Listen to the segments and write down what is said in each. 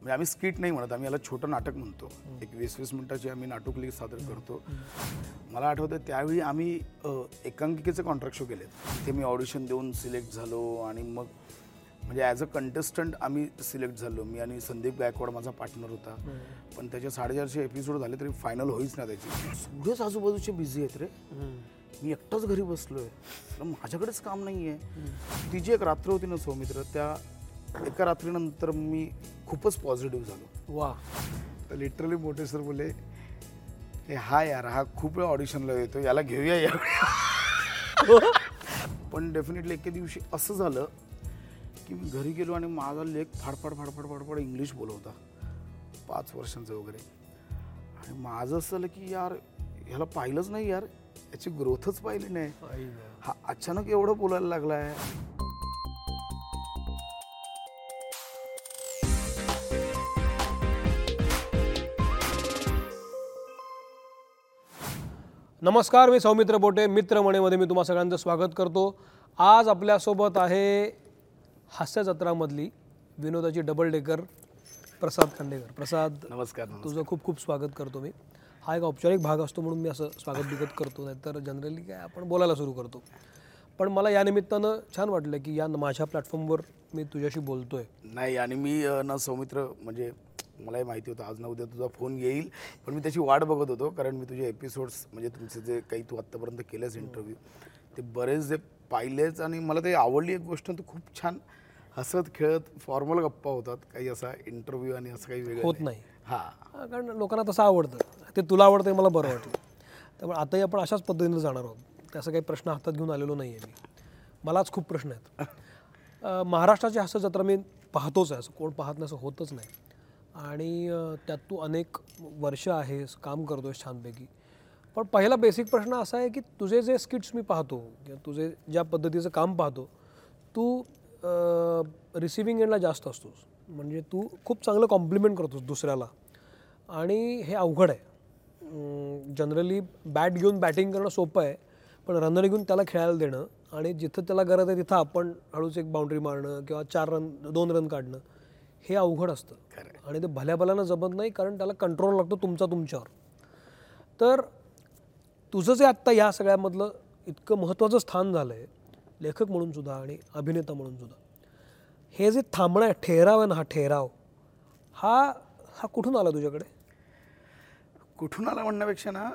म्हणजे आम्ही स्किट नाही म्हणत आम्ही याला छोटं नाटक म्हणतो. एक वीस वीस मिनिटाची आम्ही नाटकली सादर करतो. मला आठवतं त्यावेळी आम्ही एकांकिकेचे कॉन्ट्रॅक्ट शो केले ते मी ऑडिशन देऊन सिलेक्ट झालो आणि मग म्हणजे ॲज अ कंटेस्टंट आम्ही सिलेक्ट झालो. मी आणि संदीप गायकवाड माझा पार्टनर होता. पण त्याचे साडेचारशे एपिसोड झाले तरी फायनल होईच ना त्याची. सगळेच आजूबाजूचे बिझी आहेत रे. मी एकटाच घरी बसलोय. तर माझ्याकडेच काम नाही आहे ती जी एक रात्र होती ना सौमित्र त्या एका रात्रीनंतर मी खूपच पॉझिटिव्ह झालो. वा. तर लिटरली मोठे सर बोले हे हा यार हा खूप वेळा ऑडिशनला येतो याला घेऊया या पण डेफिनेटली एके दिवशी असं झालं की मी घरी गेलो आणि माझा लेख फाडफाड फाडफाड फाडफाड इंग्लिश बोलवता. पाच वर्षांचं वगैरे. आणि माझं असं झालं की यार ह्याला पाहिलंच नाही यार याची ग्रोथच पाहिली नाही. हा अचानक एवढं बोलायला लागला आहे नमस्कार मी सौमित्र बोटे मित्र म्हणेमध्ये मी तुम्हा सगळ्यांचं स्वागत करतो. आज आपल्यासोबत आहे हास्य जत्रामधली विनोदाची डबल डेकर प्रसाद खांडेकर. प्रसाद नमस्कार. तुझं खूप खूप स्वागत करतो मी. हा एक औपचारिक भाग असतो म्हणून मी असं स्वागत बिगत करतो नाहीतर जनरली काय आपण बोलायला सुरू करतो. पण मला या निमित्तानं छान वाटलं की या माझ्या प्लॅटफॉर्मवर मी तुझ्याशी बोलतोय. नाही आणि मी ना सौमित्र म्हणजे मलाही माहिती होतं आज ना उद्या तुझा फोन येईल. पण मी त्याची वाट बघत होतो कारण मी तुझे एपिसोड्स म्हणजे तुमचे जे काही तू आत्तापर्यंत केलेस इंटरव्ह्यू ते बरेच जे पाहिलेच आणि मला ते आवडली एक गोष्ट तू खूप छान हसत खेळत फॉर्मल गप्पा होतात काही असा इंटरव्ह्यू आणि असं काही वेगळं होत नाही. हां. हा, कारण लोकांना तसं आवडतं. ते तुला आवडतं हे मला बरं वाटलं त्यामुळे आताही आपण अशाच पद्धतीनं जाणार आहोत. त्याचा काही प्रश्न हातात घेऊन आलेलो नाही आहे मी मलाच खूप प्रश्न आहेत. महाराष्ट्राची हास्य जत्रा मी पाहतोच आहे असं कोण पाहत नाही असं होतच नाही. आणि त्यात तू अनेक वर्ष आहेस काम करतोयस छानपैकी. पण पहिला बेसिक प्रश्न असा आहे की तुझे जे स्किट्स मी पाहतो किंवा तुझे ज्या पद्धतीचं काम पाहतो तू रिसिव्हिंग एंडला जास्त असतोस. म्हणजे तू खूप चांगलं कॉम्प्लिमेंट करतोस दुसऱ्याला. आणि हे अवघड आहे. जनरली बॅट घेऊन बॅटिंग करणं सोपं आहे पण रनर घेऊन त्याला खेळायला देणं आणि जिथं त्याला गरज आहे तिथं आपण हळूच एक बाउंड्री मारणं किंवा चार रन दोन रन काढणं हे अवघड असतं. आणि ते भल्या भल्यानं जमत नाही कारण त्याला कंट्रोल लागतो तुमचा तुमच्यावर. तर तुझं जे आत्ता या सगळ्यामधलं इतकं महत्त्वाचं स्थान झालं आहे लेखक म्हणून सुद्धा आणि अभिनेता म्हणून सुद्धा हे जे थांबणं आहे ठेराव आहे ना हा ठेराव हा हा कुठून आला तुझ्याकडे? कुठून आला म्हणण्यापेक्षा ना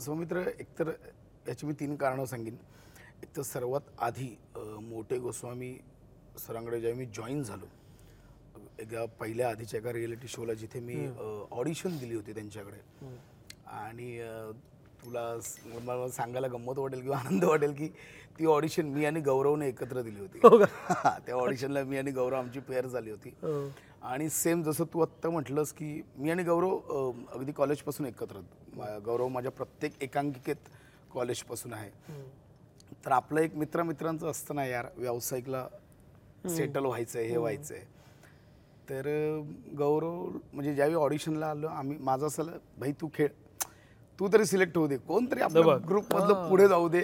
सौमित्र एकतर याची मी तीन कारणं सांगेन. एक तर सर्वात आधी मोठे गोस्वामी सरांकडे जेव्हा मी जॉईन झालो एकदा पहिल्या आधीच्या एका रिॲलिटी शोला जिथे मी ऑडिशन दिली होती त्यांच्याकडे. आणि तुला मला सांगायला गंमत वाटेल किंवा आनंद वाटेल की ती ऑडिशन मी आणि गौरवने एकत्र दिली होती. त्या ऑडिशनला मी आणि गौरव आमची पेअर झाली होती. आणि सेम जसं तू आत्ता म्हटलंस की मी आणि गौरव अगदी कॉलेजपासून एकत्र गौरव माझ्या प्रत्येक एकांकिकेत कॉलेजपासून आहे. तर आपलं एक मित्रामित्रांचं असतं ना यार व्यावसायिकला सेटल व्हायचं आहे हे व्हायचं आहे तर गौरव म्हणजे ज्यावेळी ऑडिशनला आलो आम्ही माझं असं भाई तू खेळ. तू तरी सिलेक्ट होऊ दे. कोणतरी आपल्या ग्रुप मधलं पुढे जाऊ दे.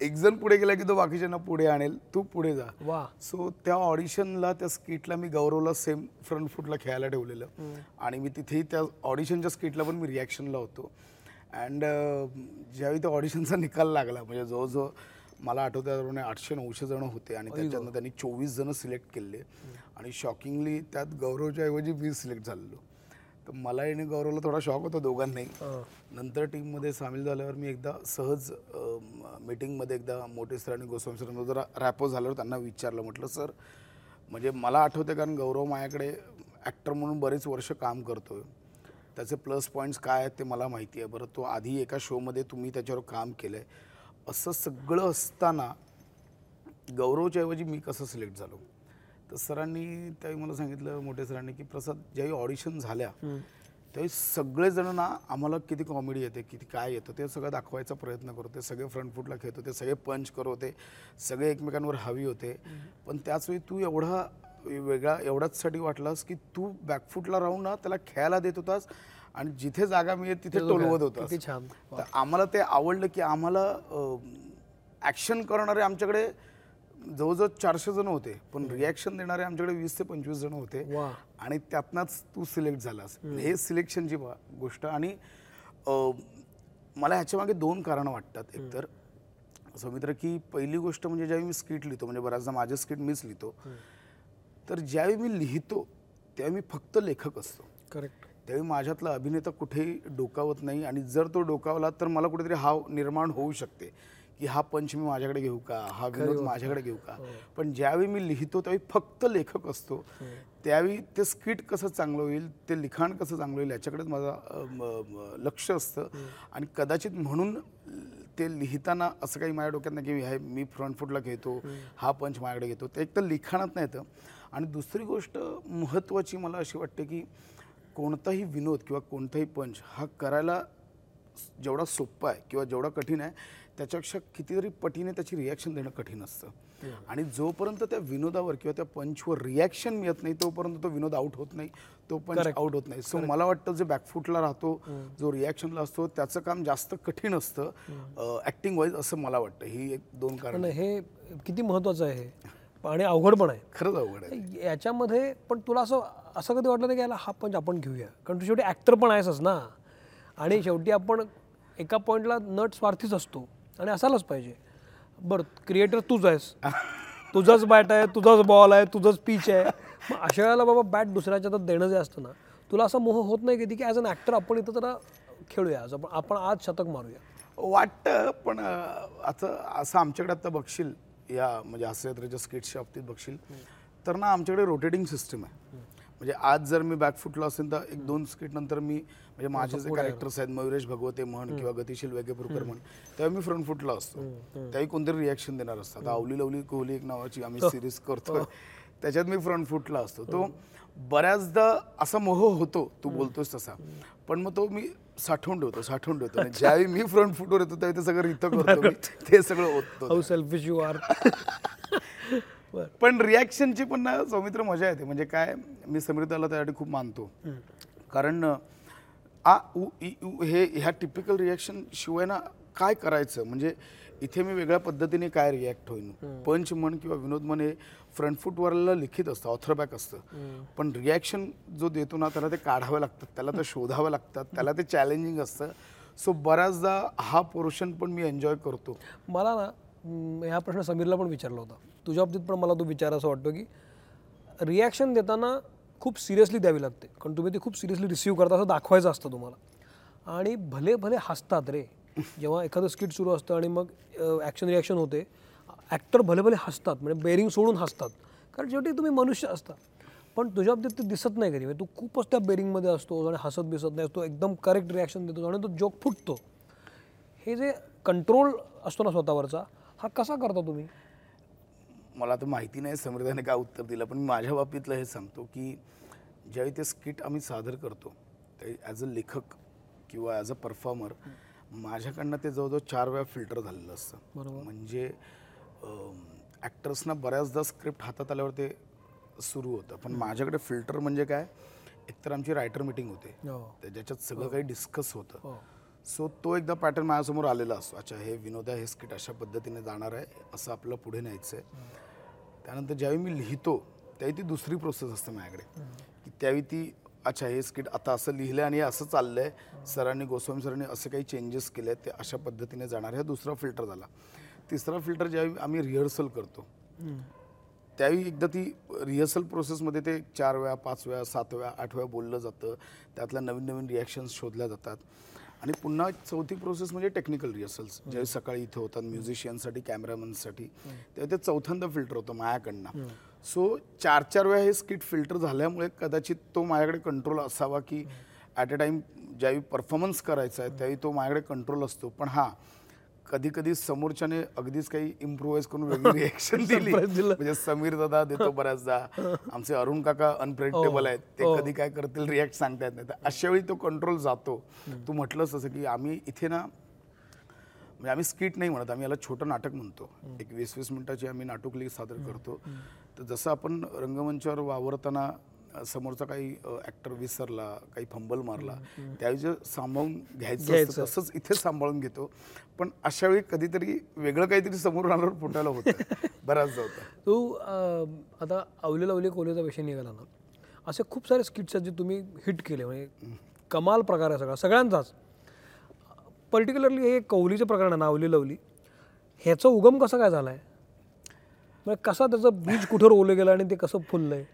एक जण पुढे गेला की तो बाकीच्यांना पुढे आणेल. तू पुढे जा. वा. सो त्या ऑडिशनला त्या स्किटला मी गौरवला सेम फ्रंट फुटला खेळायला ठेवलेलं. आणि मी तिथेही त्या ऑडिशनच्या स्किटला पण मी रिॲक्शनला होतो. अँड ज्यावेळी त्या ऑडिशनचा निकाल लागला म्हणजे जवळजवळ मला आठवतं त्याप्रमाणे आठशे नऊशे जण होते आणि त्याच्यातनं त्यांनी चोवीस जण सिलेक्ट केले आणि शॉकिंगली त्यात गौरवच्या ऐवजी मी सिलेक्ट झालेलो. तर मला आणि गौरवला थोडा शॉक होता दोघांनाही. नंतर टीममध्ये सामील झाल्यावर मी एकदा सहज मीटिंगमध्ये एकदा मोठे सर आणि गोस्वामी सरांना जरा रॅपो झाल्यावर त्यांना विचारलं म्हटलं सर म्हणजे मला आठवते कारण गौरव माझ्याकडे ॲक्टर म्हणून बरेच वर्ष काम करतोय. त्याचे प्लस पॉईंट्स काय आहेत ते मला माहिती आहे. बरं तो आधी एका शोमध्ये तुम्ही त्याच्यावर काम केलं आहे असं सगळं असताना गौरवच्या ऐवजी मी कसं सिलेक्ट झालो? तर सरांनी त्यावेळी मला सांगितलं मोठे सरांनी की प्रसाद ज्यावेळी ऑडिशन झाल्या त्यावेळी सगळेजण ना आम्हाला किती कॉमेडी येते किती काय येतं ते सगळं दाखवायचा प्रयत्न करतो सगळे फ्रंट फुटला खेळत होते सगळे पंच करत होते सगळे एकमेकांवर हवी होते. पण त्याचवेळी तू एवढा वेगळा एवढाचसाठी वाटलास की तू बॅकफुटला राहून ना त्याला खेळायला देत होतास आणि जिथे जागा मिळेल तिथे टोलवत किती छान. तर आम्हाला ते आवडलं की आम्हाला ॲक्शन करणारे आमच्याकडे जवळजवळ चारशे जण होते पण रिॲक्शन देणारे आमच्याकडे वीस ते पंचवीस जण होते. आणि त्यातनंच तू सिलेक्ट झालास. हे सिलेक्शनची गोष्ट. आणि मला ह्याच्यामागे दोन कारणं वाटतात एकतर. सौमित्र की पहिली गोष्ट म्हणजे ज्यावेळी मी स्किट लिहितो म्हणजे बऱ्याचदा माझे स्किट मीच लिहितो तर ज्यावेळी मी लिहितो त्यावेळी मी फक्त लेखक असतो. करेक्ट त्यावेळी माझ्यातला अभिनेता कुठेही डोकावत नाही आणि जर तो डोकावला तर मला कुठेतरी हाव निर्माण होऊ शकते की हा पंच मी माझ्याकडे घेऊ का? हा विनोद माझ्याकडे घेऊ का? पण ज्यावेळी मी लिहितो त्यावेळी फक्त लेखक असतो. त्यावेळी ते स्किट कसं चांगलं होईल ते लिखाण कसं चांगलं होईल याच्याकडेच माझं लक्ष असतं. आणि कदाचित म्हणून ते लिहिताना असं काही माझ्या डोक्यात नाही की हे मी फ्रंट फुटला घेतो हा. पंच माझ्याकडे घेतो. ते एक तर लिखाणात नाही येतं. आणि दुसरी गोष्ट महत्त्वाची मला अशी वाटते की कोणताही विनोद किंवा कोणताही पंच हा करायला जेवढा सोपा आहे किंवा जेवढा कठीण आहे त्याच्यापेक्षा कितीतरी पटीने त्याची रिॲक्शन देणं कठीण असतं. आणि जोपर्यंत त्या विनोदावर किंवा त्या पंचवर रिॲक्शन मिळत नाही तोपर्यंत तो विनोद आउट होत नाही तो पंच आउट होत नाही. सो मला वाटतं जे बॅकफुटला राहतो जो रिॲक्शनला असतो त्याचं काम जास्त कठीण असतं. ऍक्टिंग वाईज असं मला वाटतं. ही एक दोन कारण हे किती महत्वाचं आहे हे. आणि अवघड पण आहे. खरंच अवघड आहे. याच्यामध्ये पण तुला असं असं कधी वाटलं नाही की याला हा पंच आपण घेऊया. कारण तू शेवटी ॲक्टर पण आहेसच ना. आणि शेवटी आपण एका पॉईंटला नट स्वार्थीच असतो. आणि असायलाच पाहिजे. बरं क्रिएटर तूच आहेस. तुझाच बॅट आहे तुझाच बॉल आहे तुझंच पिच आहे. मग अशा वेळेला बाबा बॅट दुसऱ्याच्या हातात देणं जे असतं ना तुला असा मोह होत नाही कधी की ॲज अन ॲक्टर आपण इथं जरा खेळूया. आज आपण आपण आज शतक मारूया. वाटतं पण अं, आता असं आमच्याकडे आता बघशील या म्हणजे हास्ययात्रेच्या स्किट्सच्या बाबतीत बघशील तर ना आमच्याकडे रोटेटिंग सिस्टम आहे. म्हणजे आज जर मी बॅकफुटला असेल तर एक दोन स्किट नंतर मी म्हणजे माझे जे कॅरेक्टर्स आहेत मयुरेश भगवते म्हण किंवा गतिशील वेगेपूरकर म्हण तेव्हा मी फ्रंट फुटला असतो. त्यावेळी कोणतरी रिॲक्शन देणार असतं आता अवली लवली कोहली एक नावाची आम्ही सिरीज करतो त्याच्यात मी फ्रंट फुटला असतो. तो बऱ्याचदा असा मोह होतो तू बोलतोस तसा. पण मग तो मी साठवून ठेवतो साठवून ठेवतो. आणि ज्यावेळी मी फ्रंट फुटवर येतो त्यावेळी ते सगळं रितं करतो. ते सगळं होतं सेल्फिश यू आर पण रिॲक्शनची पण ना सौमित्र मजा येते. म्हणजे काय मी समीरताला त्यासाठी खूप मानतो. कारण आ उ इ उ हे ह्या टिपिकल रिॲक्शन शिवाय ना काय करायचं? म्हणजे इथे मी वेगळ्या पद्धतीने काय रिॲक्ट होईन? पंच म्हण किंवा विनोद म्हण हे फ्रंट फुटवरला लिखित असतं ऑथरबॅक असतं. पण रिॲक्शन जो देतो ना त्याला ते काढावं लागतात त्याला ते शोधावं लागतात त्याला ते चॅलेंजिंग असतं. सो बऱ्याचदा हा पोर्शन पण मी एन्जॉय करतो. मला ना ह्या प्रश्न समीरला पण विचारला होता. तुझ्या बाबतीत पण मला तो विचार असं वाटतो की रिॲक्शन देताना खूप सिरियसली द्यावी लागते. कारण तुम्ही ती खूप सिरियसली रिसिव्ह करता असं दाखवायचं असतं तुम्हाला. आणि भले भले हसतात रे. जेव्हा एखादं स्किट सुरू असतं आणि मग ॲक्शन रिॲक्शन होते ॲक्टर भले भले हसतात म्हणजे बेरिंग सोडून हसतात. कारण शेवटी तुम्ही मनुष्य असता. पण तुझ्या बाबतीत ते दिसत नाही कधी. म्हणजे तू खूपच त्या बेरिंगमध्ये असतो आणि हसत बिसत नाही. असतो एकदम करेक्ट रिॲक्शन देतो आणि तो जोक फुटतो. हे जे कंट्रोल असतो ना स्वतःवरचा हा कसा करता तुम्ही? मला आता माहिती नाही समृद्धाने काय उत्तर दिलं पण मी माझ्या बाबतीतलं हे सांगतो की ज्यावेळी ते स्किट आम्ही सादर करतो ते ॲज अ लेखक किंवा ॲज अ परफॉर्मर माझ्याकडनं ते जवळजवळ चार वेळा फिल्टर झालेलं असतं. बरोबर. म्हणजे ॲक्टर्सना बऱ्याचदा स्क्रिप्ट हातात आल्यावर ते सुरू होतं. पण माझ्याकडे फिल्टर म्हणजे काय? एकतर आमची रायटर मिटिंग होते. हो. तर ज्याच्यात सगळं काही डिस्कस होतं. हो. सो तो एकदा पॅटर्न माझ्यासमोर आलेला असतो. अच्छा हे विनोद आहे हे स्किट अशा पद्धतीने जाणार आहे असं आपलं पुढे न्यायचं आहे त्यानंतर ज्यावेळी मी लिहितो त्यावेळी ती दुसरी प्रोसेस असते माझ्याकडे. की त्यावेळी ती अच्छा हे स्किट आता असं लिहिलं आणि हे असं चाललं आहे सरांनी गोस्वामी सरांनी असे काही चेंजेस केले ते अशा पद्धतीने जाणार आहे. हा दुसरा फिल्टर झाला. तिसरा फिल्टर ज्यावेळी आम्ही रिहर्सल करतो त्यावेळी एकदा ती रिहर्सल प्रोसेसमध्ये ते चार वेळा पाच वेळा सात वेळा आठ वेळा बोललं जातं. त्यातल्या नवीन नवीन रिॲक्शन्स शोधल्या जातात. आणि पुन्हा चौथी प्रोसेस म्हणजे टेक्निकल रिहर्सल्स ज्यावेळी सकाळी इथे होतात म्युझिशियनसाठी कॅमेरामनसाठी तेव्हा ते चौथ्यांदा फिल्टर होतं माझ्याकडनं सो चार चार वेळा हे स्किट फिल्टर झाल्यामुळे कदाचित तो माझ्याकडे कंट्रोल असावा की ॲट अ टाईम ज्यावेळी परफॉर्मन्स करायचा आहे त्यावेळी तो माझ्याकडे कंट्रोल असतो. पण हां कधी कधी समोरच्याने अगदीच काही इम्प्रोवाइज करून वेगळी रिएक्शन दिली. म्हणजे समीर दादा देतो बऱ्याचदा. आमचे अरुण काका अनप्रेडिक्टेबल आहेत. ते कधी काय करतील रिॲक्ट सांगता येत नाही. तर अशा वेळी तो कंट्रोल जातो. तू म्हटलंस तसं की आम्ही इथे ना म्हणजे आम्ही स्किट नाही म्हणत. आम्ही याला छोटं नाटक म्हणतो. एक वीस वीस मिनिटाची आम्ही नाटुकली सादर करतो. तर जसं आपण रंगमंचावर वावरताना समोरचा काही ऍक्टर विसरला काही फंबल मारला त्यावेळी जे सांभाळून घ्यायचं असतं तसंच इथे सांभाळून घेतो. पण अशा वेळी कधीतरी वेगळं काहीतरी समोरून आल्यावर फुटायला होतं. बऱ्याचदा होतं. तू आता अवले लवले कोलेचा विषय निघाला ना. असे खूप सारे स्किट्स आहेत जे तुम्ही हिट केले. म्हणजे कमाल प्रकार आहे सगळा सगळ्यांचाच. पर्टिक्युलरली हे कौलीचं प्रकरण आहे नावली लवली. ह्याचा उगम कसा काय झाला आहे म्हणजे कसा त्याचं बीज कुठं रोवलं गेलं आणि ते कसं फुललं आहे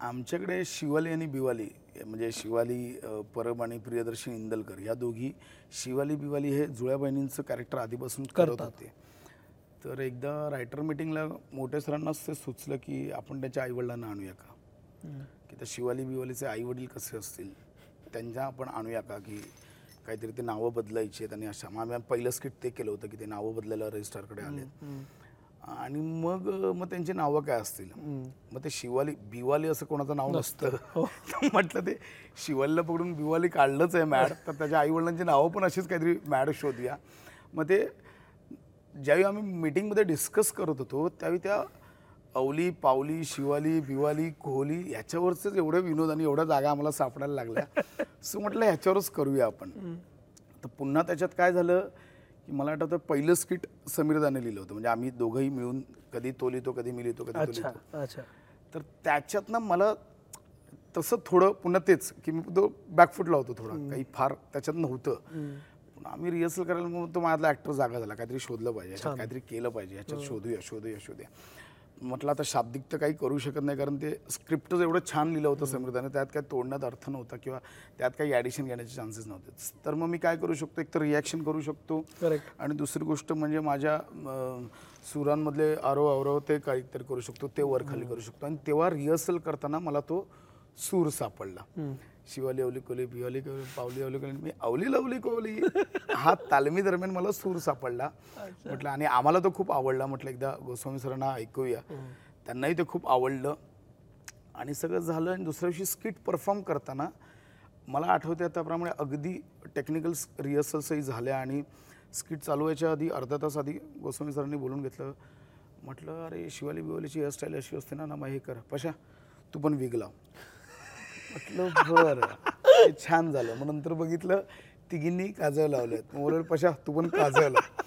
आमच्याकडे शिवाली आणि बिवाली म्हणजे शिवाली परब आणि प्रियदर्शनी इंदलकर या दोघी शिवाली बिवाली हे जुळ्या बहिणींचं कॅरेक्टर आधीपासून करत होते. तर एकदा रायटर मिटिंगला मोठ्या सरांनाच ते सुचलं की आपण त्याच्या आईवडिलांना आणूया का? की त्या शिवाली बिवालीचे आईवडील कसे असतील? त्यांच्या आपण आणूया का? की काहीतरी ते नावं बदलायची आहेत आणि अशा. मग आम्ही पहिलं स्किट ते केलं होतं की ते नावं बदलायला रजिस्टरकडे आलेत. आणि मग मग त्यांची नावं काय असतील? मग ते शिवाली बिवाली असं कोणाचं नाव नसतं. तर म्हटलं ते शिवालीला पकडून बिवाली काढलंच आहे मॅड. तर त्याच्या आईवडिलांची नावं पण अशीच काहीतरी मॅड शोधूया. मग ते ज्यावेळी आम्ही मीटिंगमध्ये डिस्कस करत होतो त्यावेळी त्या अवली पावली शिवाली बिवाली कोहली ह्याच्यावरच एवढे विनोद आणि एवढ्या जागा आम्हाला सापडायला लागल्या. सो म्हटलं ह्याच्यावरच करूया आपण. तर पुन्हा त्याच्यात काय झालं? की मला आठवतं पहिलं स्किट समीर दाने लिहिलं होतं. म्हणजे आम्ही दोघंही मिळून कधी तो लिहितो कधी मी लिहितो कधी तो अच्छा लिहितो. अच्छा. तर त्याच्यातनं मला तसं थोडं पुन्हा तेच की मी तो बॅकफूट लावतो थोडं. काही फार त्याच्यात नव्हतं. पण आम्ही रिहर्सल करायला मग तो माझ्यातला ऍक्टर जागा झाला. काहीतरी शोधलं पाहिजे ह्याच्यात काहीतरी केलं पाहिजे ह्याच्यात शोधूया शोधूया शोधूया. म्हटलं आता शाब्दिक तर काही करू शकत नाही कारण ते स्क्रिप्टच एवढं छान लिहिलं होतं समृद्धाने त्यात काय तोडण्यात अर्थ नव्हता किंवा त्यात काही ॲडिशन घेण्याचे चान्सेस नव्हते. तर मग मी काय करू शकतो? एक तर रिॲक्शन करू शकतो. करेक्ट आणि दुसरी गोष्ट म्हणजे माझ्या सुरांमधले आरो अवरव ते काहीतरी करू शकतो ते वर खाली करू शकतो. आणि तेव्हा रिहर्सल करताना मला तो सूर सापडला. शिवाली अवली कोली बिवाली कोली पावली अवली कोली मी अवली लवली कोली. हा तालमी दरम्यान मला सूर सापडला. म्हटलं आणि आम्हाला तो खूप आवडला. म्हटलं एकदा गोस्वामी सरांना ऐकूया. त्यांनाही ते खूप आवडलं. आणि सगळं झालं आणि दुसऱ्या दिवशी स्किट परफॉर्म करताना मला आठवते त्याप्रमाणे अगदी टेक्निकल रिहर्सल्सही झाल्या आणि स्किट चालू व्हायच्या आधी अर्धा तास आधी गोस्वामी सरांनी बोलून घेतलं. म्हटलं अरे शिवाली बिवालीची हेअरस्टाईल अशी असते ना ना मग हे कर. पशा तू पण विग लाव. म्हटलं बरं. छान झालं. मग नंतर बघितलं तिघींनी काजळ लावलेत. मग पशा तू पण काजळ लाव.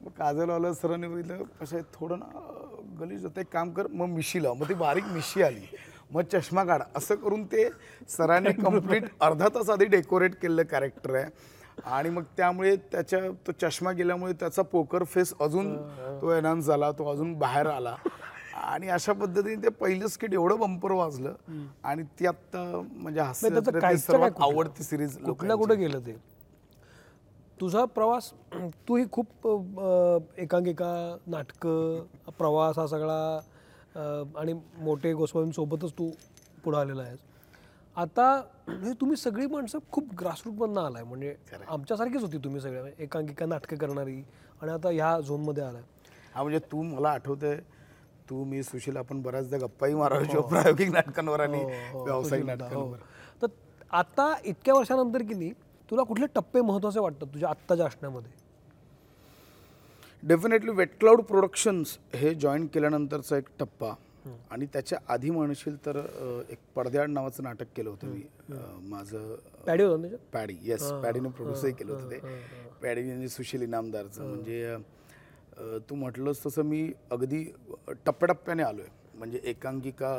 मग काजळ लावलं सरांनी बघितलं पशा हे थोडं ना गलीज होतं. एक काम कर मग मिशी लाव. मग ती बारीक मिशी आली. मग चष्मा काढ. असं करून ते सरांनी कंप्लीट अर्धा तास आधी डेकोरेट केलेलं कॅरेक्टर आहे. आणि मग त्यामुळे त्याच्या तो चष्मा गेल्यामुळे त्याचा पोकर फेस अजून तो एनहान्स झाला तो अजून बाहेर आला. आणि अशा पद्धतीने ते पहिलं स्किट एवढं बंपर वाजलं आणि ती आता म्हणजे हास्य नाही, त्याचं जत्रेतली काहीच काय सर्वात कुठलं? आवडती सिरीज कुठं ना कुठं गेलं ते. तुझा प्रवास तूही खूप अ, एकांकिका नाटकं प्रवास हा सगळा अ, आणि मोठे गोस्वामींसोबतच तू पुढं आलेला आहेस. आता हे तुम्ही सगळी माणसं खूप ग्रासरूटमधनं आलाय. म्हणजे आमच्यासारखीच होती तुम्ही सगळ्या. म्हणजे एकांकिका नाटकं करणारी. आणि आता ह्या झोनमध्ये आलाय. हा म्हणजे तू मला आठवतंय तू मी सुशील आपण बऱ्याचदा गप्पाही मारायचो प्रायोगिक नाटकांवर आणि व्यावसायिक नाटकांवर. तर आता इतक्या वर्षानंतर की नाही तुला कुठले टप्पे महत्त्वाचे वाटतात तुझ्या आत्ताच्या असण्यामध्ये? डेफिनेटली वेट क्लाउड प्रोडक्शन्स हे जॉईन केल्यानंतरचा एक टप्पा. आणि त्याच्या आधी म्हणशील तर एक पडद्याआड नावाचं नाटक केलं होतं मी. माझं पॅडी होता पॅडी येस पॅडीने प्रोड्यूसही केलं होतं ते. पॅडी आणि सुशील इनामदारचं. म्हणजे तू म्हटलंस तसं मी अगदी टप्प्याटप्प्याने आलोय. म्हणजे एकांकिका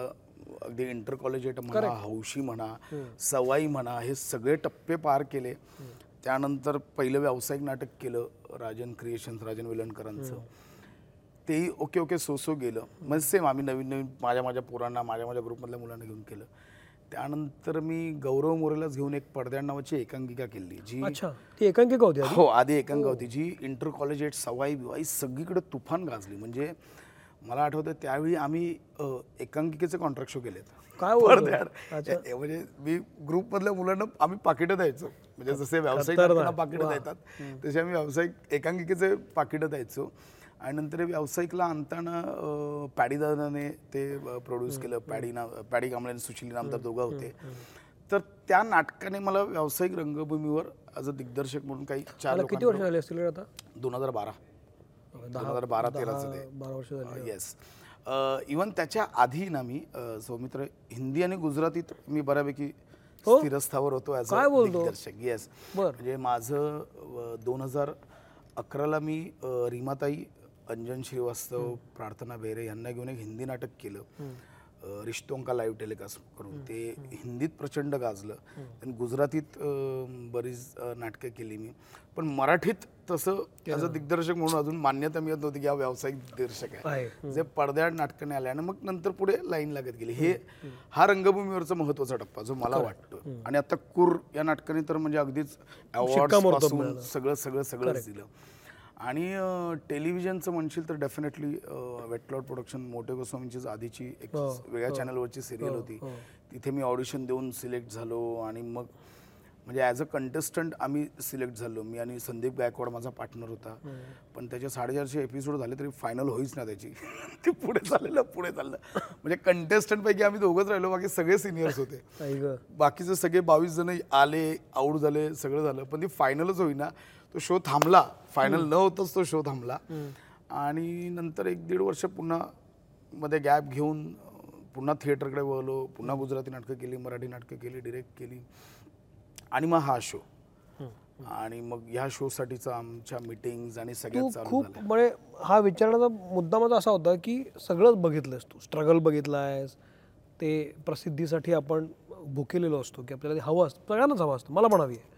अगदी इंटर कॉलेजिएट म्हणा हौशी म्हणा सवाई म्हणा हे सगळे टप्पे पार केले. त्यानंतर पहिलं व्यावसायिक नाटक केलं राजन क्रिएशन्स राजन वेलणकरांचं तेही ओके ओके सो सो गेलं. म्हणजे सेम आम्ही नवीन नवीन माझ्या माझ्या पोरांना माझ्या माझ्या ग्रुपमधल्या मुलांना घेऊन केलं. त्यानंतर मी गौरव मोरेलाच घेऊन एक पडद्याड नावाची एकांकिका केली जी अच्छा ती एकांकिका होती आधी? हो आधी एकांका होती जी इंटर कॉलेज एट सवाई बिवाई सगळीकडे तुफान गाजली. म्हणजे मला आठवतं त्यावेळी आम्ही अ, एकांकिकेचे कॉन्ट्रॅक्ट शो केलेत. काय बोलतो? पडद्याआड. ए- म्हणजे मी ग्रुपमधल्या मुलांना आम्ही पाकिटं द्यायचो. म्हणजे जसे व्यावसायिक नाटकांना पाकिटं देतात तसे आम्ही व्यावसायिक एकांकिकेचे पाकिटं द्यायचो. आणि नंतर हे व्यावसायिकला आणताना अ, पॅडी दादाने ते प्रोड्यूस केलं. पॅडी नाव पॅडी कांबळे आणि सुशील नामदार दोघं होते. तर त्या नाटकाने मला व्यावसायिक रंगभूमीवर ॲज अ दिग्दर्शक म्हणून काही चार किती वर्ष झाली असतील आता? दोन हजार बारा. दोन हजार बारा तेराचं ते. बारा वर्ष झाली येस इवन त्याच्या आधी ना मी सौमित्र हिंदी आणि गुजरातीत मी बऱ्यापैकी स्थिरस्थावर होतो ॲज अ? दिग्दर्शक येस बर. म्हणजे माझं दोन हजार अकराला मी रीमाताई अंजन श्रीवास्तव प्रार्थना बेरे यांना घेऊन एक हिंदी नाटक केलं. अं, रिश्तों का लाईव्ह टेलिकास्ट करून ते हिंदीत प्रचंड गाजलं. आणि गुजरातीत बरीच नाटकं केली मी. पण मराठीत तसं अ दिग्दर्शक म्हणून अजून मान्यता मिळत नव्हती की हा व्यावसायिक दिग्दर्शक आहे. जे पडद्याआड नाटकाने आले आणि मग नंतर पुढे लाईन लागत गेली. हे हा रंगभूमीवरचा महत्त्वाचा टप्पा जो मला वाटतो. आणि आता कुर या नाटकाने तर म्हणजे अगदीच अवॉर्ड. सगळं सगळं सगळंच दिलं. आणि टेलिव्हिजनचं म्हणशील तर डेफिनेटली वेटलॉट प्रोडक्शन मोठे गोस्वामींचीच आधीची एक हो, वेगळ्या चॅनलवरची सिरियल हो, होती. हो. तिथे मी ऑडिशन देऊन सिलेक्ट झालो आणि मग म्हणजे ॲज अ कंटेस्टंट आम्ही सिलेक्ट झालो. मी आणि संदीप गायकवाड माझा पार्टनर होता. पण त्याचे साडेचारशे एपिसोड झाले तरी फायनल होईच ना त्याची. ते पुढे चाललेलं पुढे चाललं. म्हणजे contestant पैकी आम्ही दोघंच राहिलो बाकी सगळे सिनियर्स होते. बाकीचे सगळे बावीस जण आले आऊट झाले सगळं झालं. पण ती फायनलच होईना. तो शो थांबला. फायनल न होताच तो शो थांबला. आणि नंतर एक दीड वर्ष पुन्हा मध्ये गॅप घेऊन पुन्हा थिएटरकडे वळलो. पुन्हा गुजराती नाटकं केली मराठी नाटकं केली डिरेक्ट केली. आणि मग हा शो. आणि मग ह्या शोसाठीचा आमच्या मिटिंग्स आणि सगळ्यात खूप म्हणजे हा विचारण्याचा मुद्दा माझा असा होता की सगळंच बघितलंस तू. स्ट्रगल बघितलायस. ते प्रसिद्धीसाठी आपण भुकेलेलो असतो की आपल्याला हवं असतं सगळ्यांनाच हवं असतं. मला हवी आहे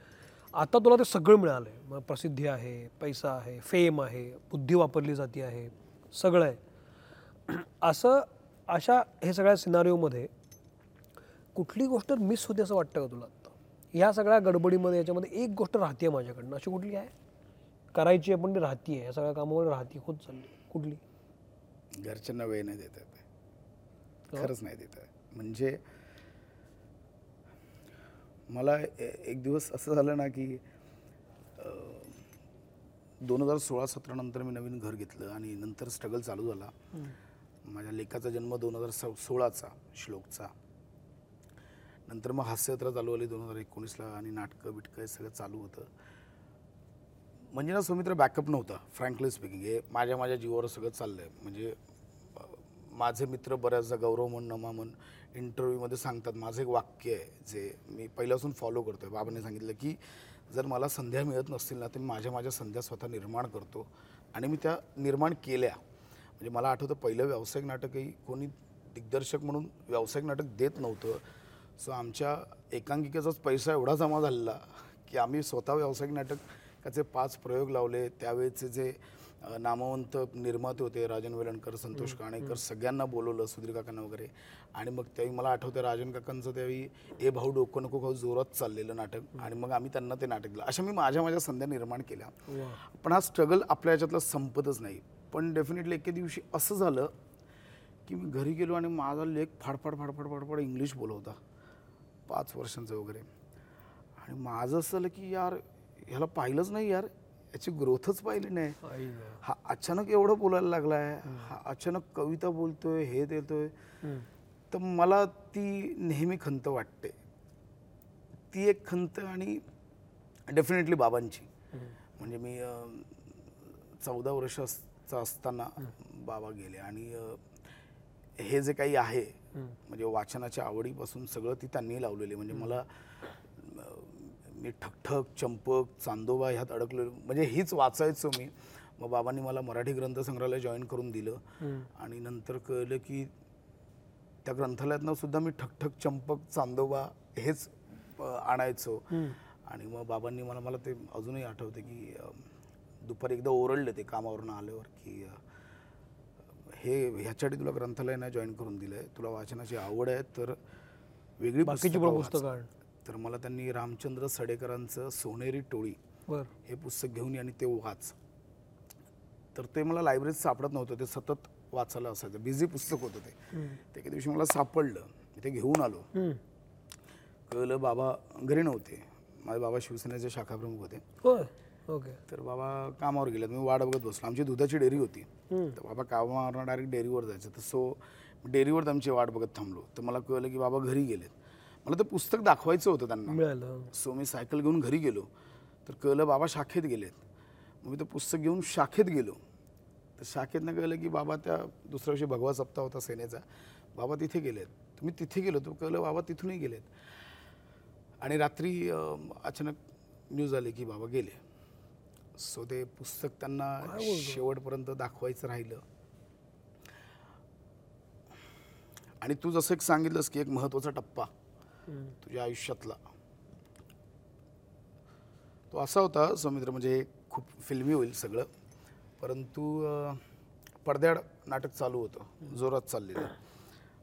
आता तुला ते सगळं मिळालं आहे मग प्रसिद्धी आहे पैसा आहे फेम आहे बुद्धी वापरली जाते आहे सगळं आहे. असं अशा हे सगळ्या सिनारिओमध्ये कुठली गोष्ट मिस होते असं वाटतं का तुला आत्ता ह्या सगळ्या गडबडीमध्ये याच्यामध्ये एक गोष्ट राहते माझ्याकडनं. अशी कुठली आहे? करायची आहे पण ती राहती आहे या सगळ्या कामावर राहती होत चालली. कुठली? घरच्यांना वेळ नाही देत आहे खरंच नाही देत आहे म्हणजे मला एक दिवस असं झालं ना की दोन हजार सोळा सतरा नंतर मी नवीन घर घेतलं आणि नंतर स्ट्रगल चालू झाला. माझ्या लेखाचा जन्म दोन हजार स सोळाचा श्लोकचा. नंतर मग हास्ययात्रा चालू आली दोन हजार एकोणीसला आणि नाटकं बिटकं हे सगळं चालू होतं. म्हणजे ना सौमित्र बॅकअप नव्हता फ्रँकली स्पीकिंग हे माझ्या माझ्या जीवावर सगळं चाललं आहे म्हणजे माझे मित्र बऱ्याचदा गौरव म्हण नमा म्हण इंटरव्ह्यूमध्ये सांगतात माझं एक वाक्य आहे जे मी पहिल्यापासून फॉलो करतो आहे बाबाने सांगितलं की जर मला संध्या मिळत नसतील ना तर मी माझ्या माझ्या संध्या स्वतः निर्माण करतो आणि मी त्या निर्माण केल्या. म्हणजे मला आठवतं पहिलं व्यावसायिक नाटकही कोणी दिग्दर्शक म्हणून व्यावसायिक नाटक देत नव्हतं. सो आमच्या एकांकिकेचाच पैसा एवढा जमा झालेला की आम्ही स्वतः व्यावसायिक नाटकाचे पाच प्रयोग लावले. त्यावेळेचे जे नामवंत निर्माते होते राजन वेलणकर संतोष काणेकर सगळ्यांना बोलवलं सुधीर काकांना वगैरे. आणि मग त्यावेळी मला आठवतं राजन काकांचं त्यावेळी ए भाऊ डोकं नको खाऊ जोरात चाललेलं नाटक. आणि मग आम्ही त्यांना ते नाटक दिलं. अशा मी माझ्या माझ्या संध्या निर्माण केल्या. पण हा स्ट्रगल आपल्या ह्याच्यातला संपतच नाही. पण डेफिनेटली एके दिवशी असं झालं की मी घरी गेलो आणि माझा लेख फाडफाड फाडफाड फाडफाड इंग्लिश बोलवता. पाच वर्षांचं वगैरे. आणि माझं असं झालं की यार ह्याला पाहिलंच नाही यार. याची ग्रोथच पाहिली नाही. हा अचानक एवढं बोलायला लागलाय हा अचानक कविता बोलतोय हे देतोय. तर मला ती नेहमी खंत वाटते. ती एक खंत आणि डेफिनेटली बाबांची. म्हणजे मी चौदा वर्षाचा असताना बाबा गेले आणि हे जे काही आहे म्हणजे वाचनाच्या आवडीपासून सगळं ती त्यांनी लावलेली म्हणजे मला मी ठकठक चंपक चांदोबा ह्यात अडकलेलो. म्हणजे हीच वाचायचो मी. मग बाबांनी मला मराठी ग्रंथ संग्रहालय जॉईन करून दिलं. आणि नंतर कळलं की त्या ग्रंथालयातनं सुद्धा मी ठकठक चंपक चांदोबा हेच आणायचो. आणि मग बाबांनी मला मला ते अजूनही आठवते की दुपारी एकदा ओरडले ते कामावरून आल्यावर की हे ह्याच्यासाठी तुला ग्रंथालय नाही जॉईन करून दिलं आहे तुला वाचनाची आवड आहे तर वेगळी बाकीची पुस्तकं. पुस्तकं. तर मला त्यांनी रामचंद्र सडेकरांचं सोनेरी टोळी बर. हे पुस्तक घेऊन ये आणि ते वाच. तर ते मला लायब्ररीत सापडत नव्हतं ते सतत वाचायला असायचं. बिझी पुस्तक होतं ते. ते एके दिवशी मला सापडलं. ते घेऊन आलो. कळलं बाबा घरी नव्हते. माझे बाबा शिवसेनेचे शाखाप्रमुख होते. ओके. तर बाबा कामावर गेलेत. मी वाट बघत बसलो. आमची दुधाची डेअरी होती. तर बाबा कामावरनं डायरेक्ट डेअरीवर जायचं. तर सो डेअरीवर आमची वाट बघत थांबलो. तर मला कळलं की बाबा घरी गेलेत. मला ते पुस्तक दाखवायचं होतं त्यांना. मिळालं. सो मी सायकल घेऊन घरी गेलो. तर कळलं बाबा शाखेत गेलेत. मग मी ते पुस्तक घेऊन शाखेत गेलो. तर शाखेतनं कळलं की बाबा त्या दुसऱ्या दिवशी भगवा सप्ताह होता सेनेचा. बाबा तिथे गेलेत. तर मी तिथे गेलो. तर कळलं बाबा तिथूनही गेलेत. आणि रात्री अं, अचानक न्यूज आली की बाबा गेले. सो ते पुस्तक त्यांना शेवटपर्यंत दाखवायचं राहिलं. आणि तू जसं एक सांगितलंस की एक महत्त्वाचा टप्पा. तुझ्या आयुष्यातला. तो असा होता सौमित्र म्हणजे खूप फिल्मी होईल सगळं. परंतु पडद्याड नाटक चालू होतं. जोरात चाललेलं.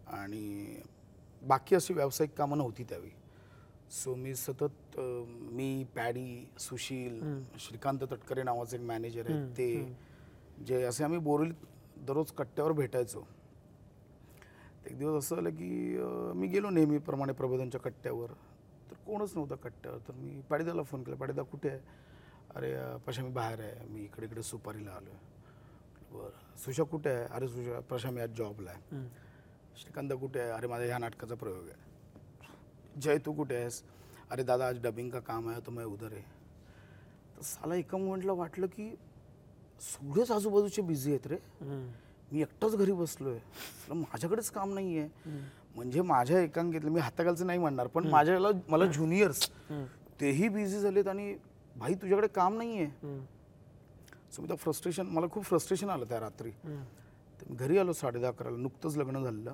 आणि बाकी अशी व्यावसायिक कामं नव्हती त्यावेळी. सो मी सतत मी पॅडी सुशील श्रीकांत तटकरे नावाचे एक मॅनेजर आहेत ते जे असे आम्ही बोरिवलीत दररोज कट्ट्यावर भेटायचो. एक दिवस असं झालं की मी गेलो नेहमीप्रमाणे प्रबोधनच्या कट्ट्यावर. तर कोणच नव्हतं कट्ट्यावर. तर मी पाडीदाला फोन केला पाडीदा कुठे आहे? अरे पशा मी बाहेर आहे. मी इकडे इकडे सुपारीला आलो आहे बरं. सुशा कुठे आहे? अरे सुशा प्रशा मी आज जॉबला आहे. श्रीकांत कुठे आहे? अरे माझ्या ह्या नाटकाचा प्रयोग आहे. जय तू कुठे आहेस? अरे दादा आज डबिंग का काम आहे? तो मैं उधर आहे. तर साला एका मोमेंटला वाटलं की सगळेच आजूबाजूचे बिझी आहेत रे. मी एकटाच घरी बसलोय. म्हटलं, माझ्याकडेच काम नाही आहे म्हणजे माझ्या एकांकितलं मी हाताखालचं नाही म्हणणार पण माझ्याला मला ज्युनियर्स तेही बिझी झालेत आणि भाई तुझ्याकडे काम नाही आहे सो मी त्या फ्रस्ट्रेशन मला खूप फ्रस्ट्रेशन आलं त्या रात्री. तर मी घरी आलो साडे दहा अकराला नुकतंच लग्न झालेलं.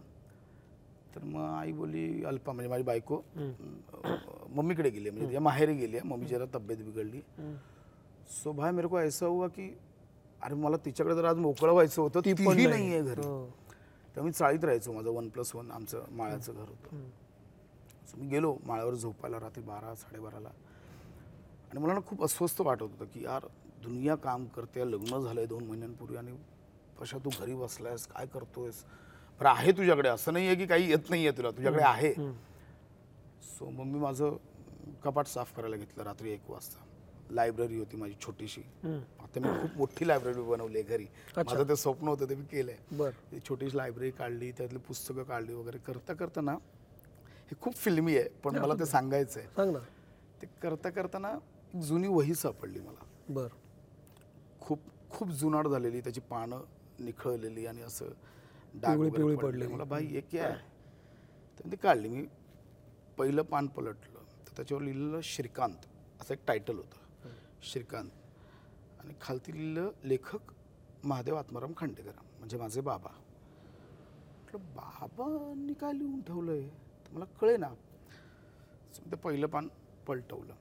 तर मग आई बोलली अल्पा म्हणजे माझी बायको मम्मीकडे गेली म्हणजे माहेरी गेली आहे मम्मी जरा तब्येत बिघडली. सो भाई मेरे को ऐसा हुआ की अरे मला तिच्याकडे जर आज मोकळं व्हायचं होतं ती पण. नाही. आहे घरी. हो. तर मी चाळीत राहायचो माझं वन प्लस वन आमचं माळ्याचं घर होतं. सो मी गेलो माळ्यावर झोपायला रात्री बारा साडेबाराला. आणि मला ना खूप अस्वस्थ वाटत होतं की यार दुनिया काम करते लग्न झालंय दोन महिन्यांपूर्वी आणि कशा तू घरी बसलायस काय करतोयस? बरं आहे तुझ्याकडे असं नाही आहे की काही येत नाही आहे तुला तुझ्याकडे आहे. सो मग मी माझं कपाट साफ करायला घेतलं रात्री एक वाजता. लायब्ररी होती माझी छोटीशी. आता मी खूप मोठी लायब्ररी बनवली आहे घरी. माझं ते स्वप्न होतं ते मी केलंय. बर. छोटीशी लायब्ररी काढली त्यातली पुस्तकं काढली वगैरे. करता करता ना हे खूप फिल्मी आहे पण मला ते सांगायचं आहे सांग ना. ते करता करताना एक जुनी वही सापडली मला. बर. खूप खूप जुनाट झालेली त्याची पानं निखळलेली आणि असं डाग पिवळी-. पडलेली. मला बाई एक आहे? तर ती काढली. मी पहिलं पान पलटलं. तर त्याच्यावर लिहिलेलं श्रीकांत असं एक टायटल होतं. श्रीकांत. आणि खालती लिहिलं लेखक महादेव आत्माराम खांडेकर म्हणजे माझे बाबा. म्हटलं बाबांनी काय लिहून ठेवलंय? तर मला कळे ना ते पहिलं पान पलटवलं.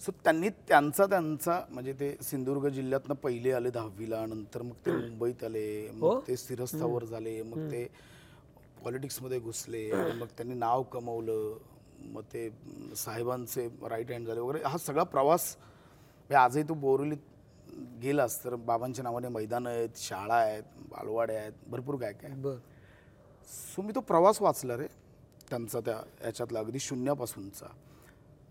सो त्यांनी त्यांचा त्यांचा म्हणजे ते सिंधुदुर्ग जिल्ह्यातनं पहिले आले दहावीला नंतर मग ते मुंबईत आले हो? मग ते स्थिरस्थावर झाले मग ते पॉलिटिक्समध्ये घुसले मग त्यांनी नाव कमवलं मग ते साहेबांचे राईट हँड झाले वगैरे. हा सगळा प्रवास आजही तू बोरिवलीत गेलास तर बाबांच्या नावाने मैदानं आहेत शाळा आहेत बालवाड्या आहेत भरपूर काय काय बर. सो मी तो प्रवास वाचला रे त्यांचा त्या याच्यातला अगदी शून्यापासूनचा.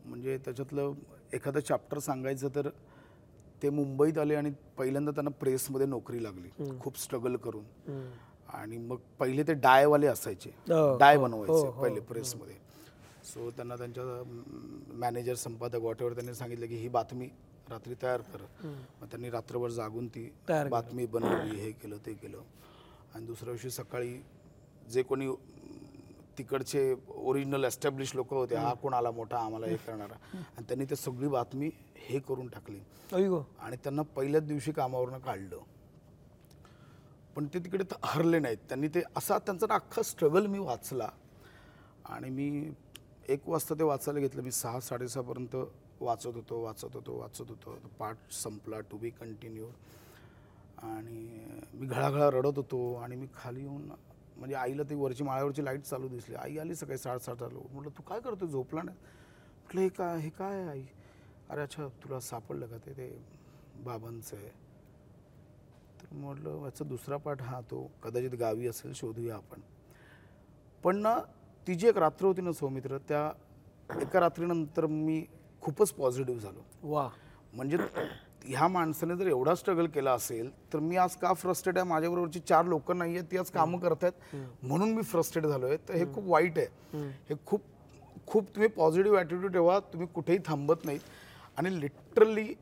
म्हणजे त्याच्यातलं एखादं चॅप्टर सांगायचं तर ते मुंबईत आले आणि पहिल्यांदा त्यांना प्रेसमध्ये नोकरी लागली. खूप स्ट्रगल करून. आणि मग पहिले ते डायवाले असायचे. हो, डाय हो, बनवायचे हो, हो, पहिले प्रेसमध्ये सो त्यांना त्यांच्या मॅनेजर संपादक वॉटेवर त्यांनी सांगितलं की ही बातमी रात्री तयार कर. मग त्यांनी रात्रभर जागून ती तयार. बातमी बनवली हे केलं ते केलं. आणि दुसऱ्या दिवशी सकाळी जे कोणी तिकडचे ओरिजिनल एस्टॅब्लिश लोक होते हा कोण आला मोठा आम्हाला हे करणारा. आणि त्यांनी ते सगळी बातमी हे करून टाकली. आणि त्यांना पहिल्याच दिवशी कामावरनं काढलं. पण ते तिकडे हरले नाहीत. त्यांनी ते असा त्यांचा ना अख्खा स्ट्रगल मी वाचला. आणि मी एक वाजता ते वाचायला घेतलं. मी सहा साडेसहापर्यंत वाचत होतो वाचत होतो वाचत होतो. तो पाठ संपला टू बी कंटिन्यू आणि मी घळाघळा रडत होतो आणि मी खाली येऊन म्हणजे आईला ती वरची माळ्यावरची लाइट चालू दिसली. आई आली सकाळी साडेसात आलो. म्हटलं तू काय करतो झोपला नाही? म्हटलं हे काय हे काय आहे आई? अरे अच्छा तुला सापडलं का ते? ते बाबांचं आहे. तर म्हटलं याचा दुसरा पाठ हा तो. कदाचित गावी असेल शोधूया आपण. पण ना ती जी एक रात्र होती ना सौमित्र त्या एका रात्रीनंतर मी खूपच पॉझिटिव्ह झालो. वा. म्हणजे ह्या माणसाने जर एवढा स्ट्रगल केला असेल तर मी आज का फ्रस्ट्रेट आहे? माझ्याबरोबरची चार लोक नाही आहेत ती आज कामं करतायत. म्हणून मी फ्रस्ट्रेट झालोय. तर हे खूप वाईट आहे. हे खूप खूप तुम्ही पॉझिटिव्ह ॲटिट्यूड ठेवा तुम्ही कुठेही थांबत नाहीत. आणि लिटरली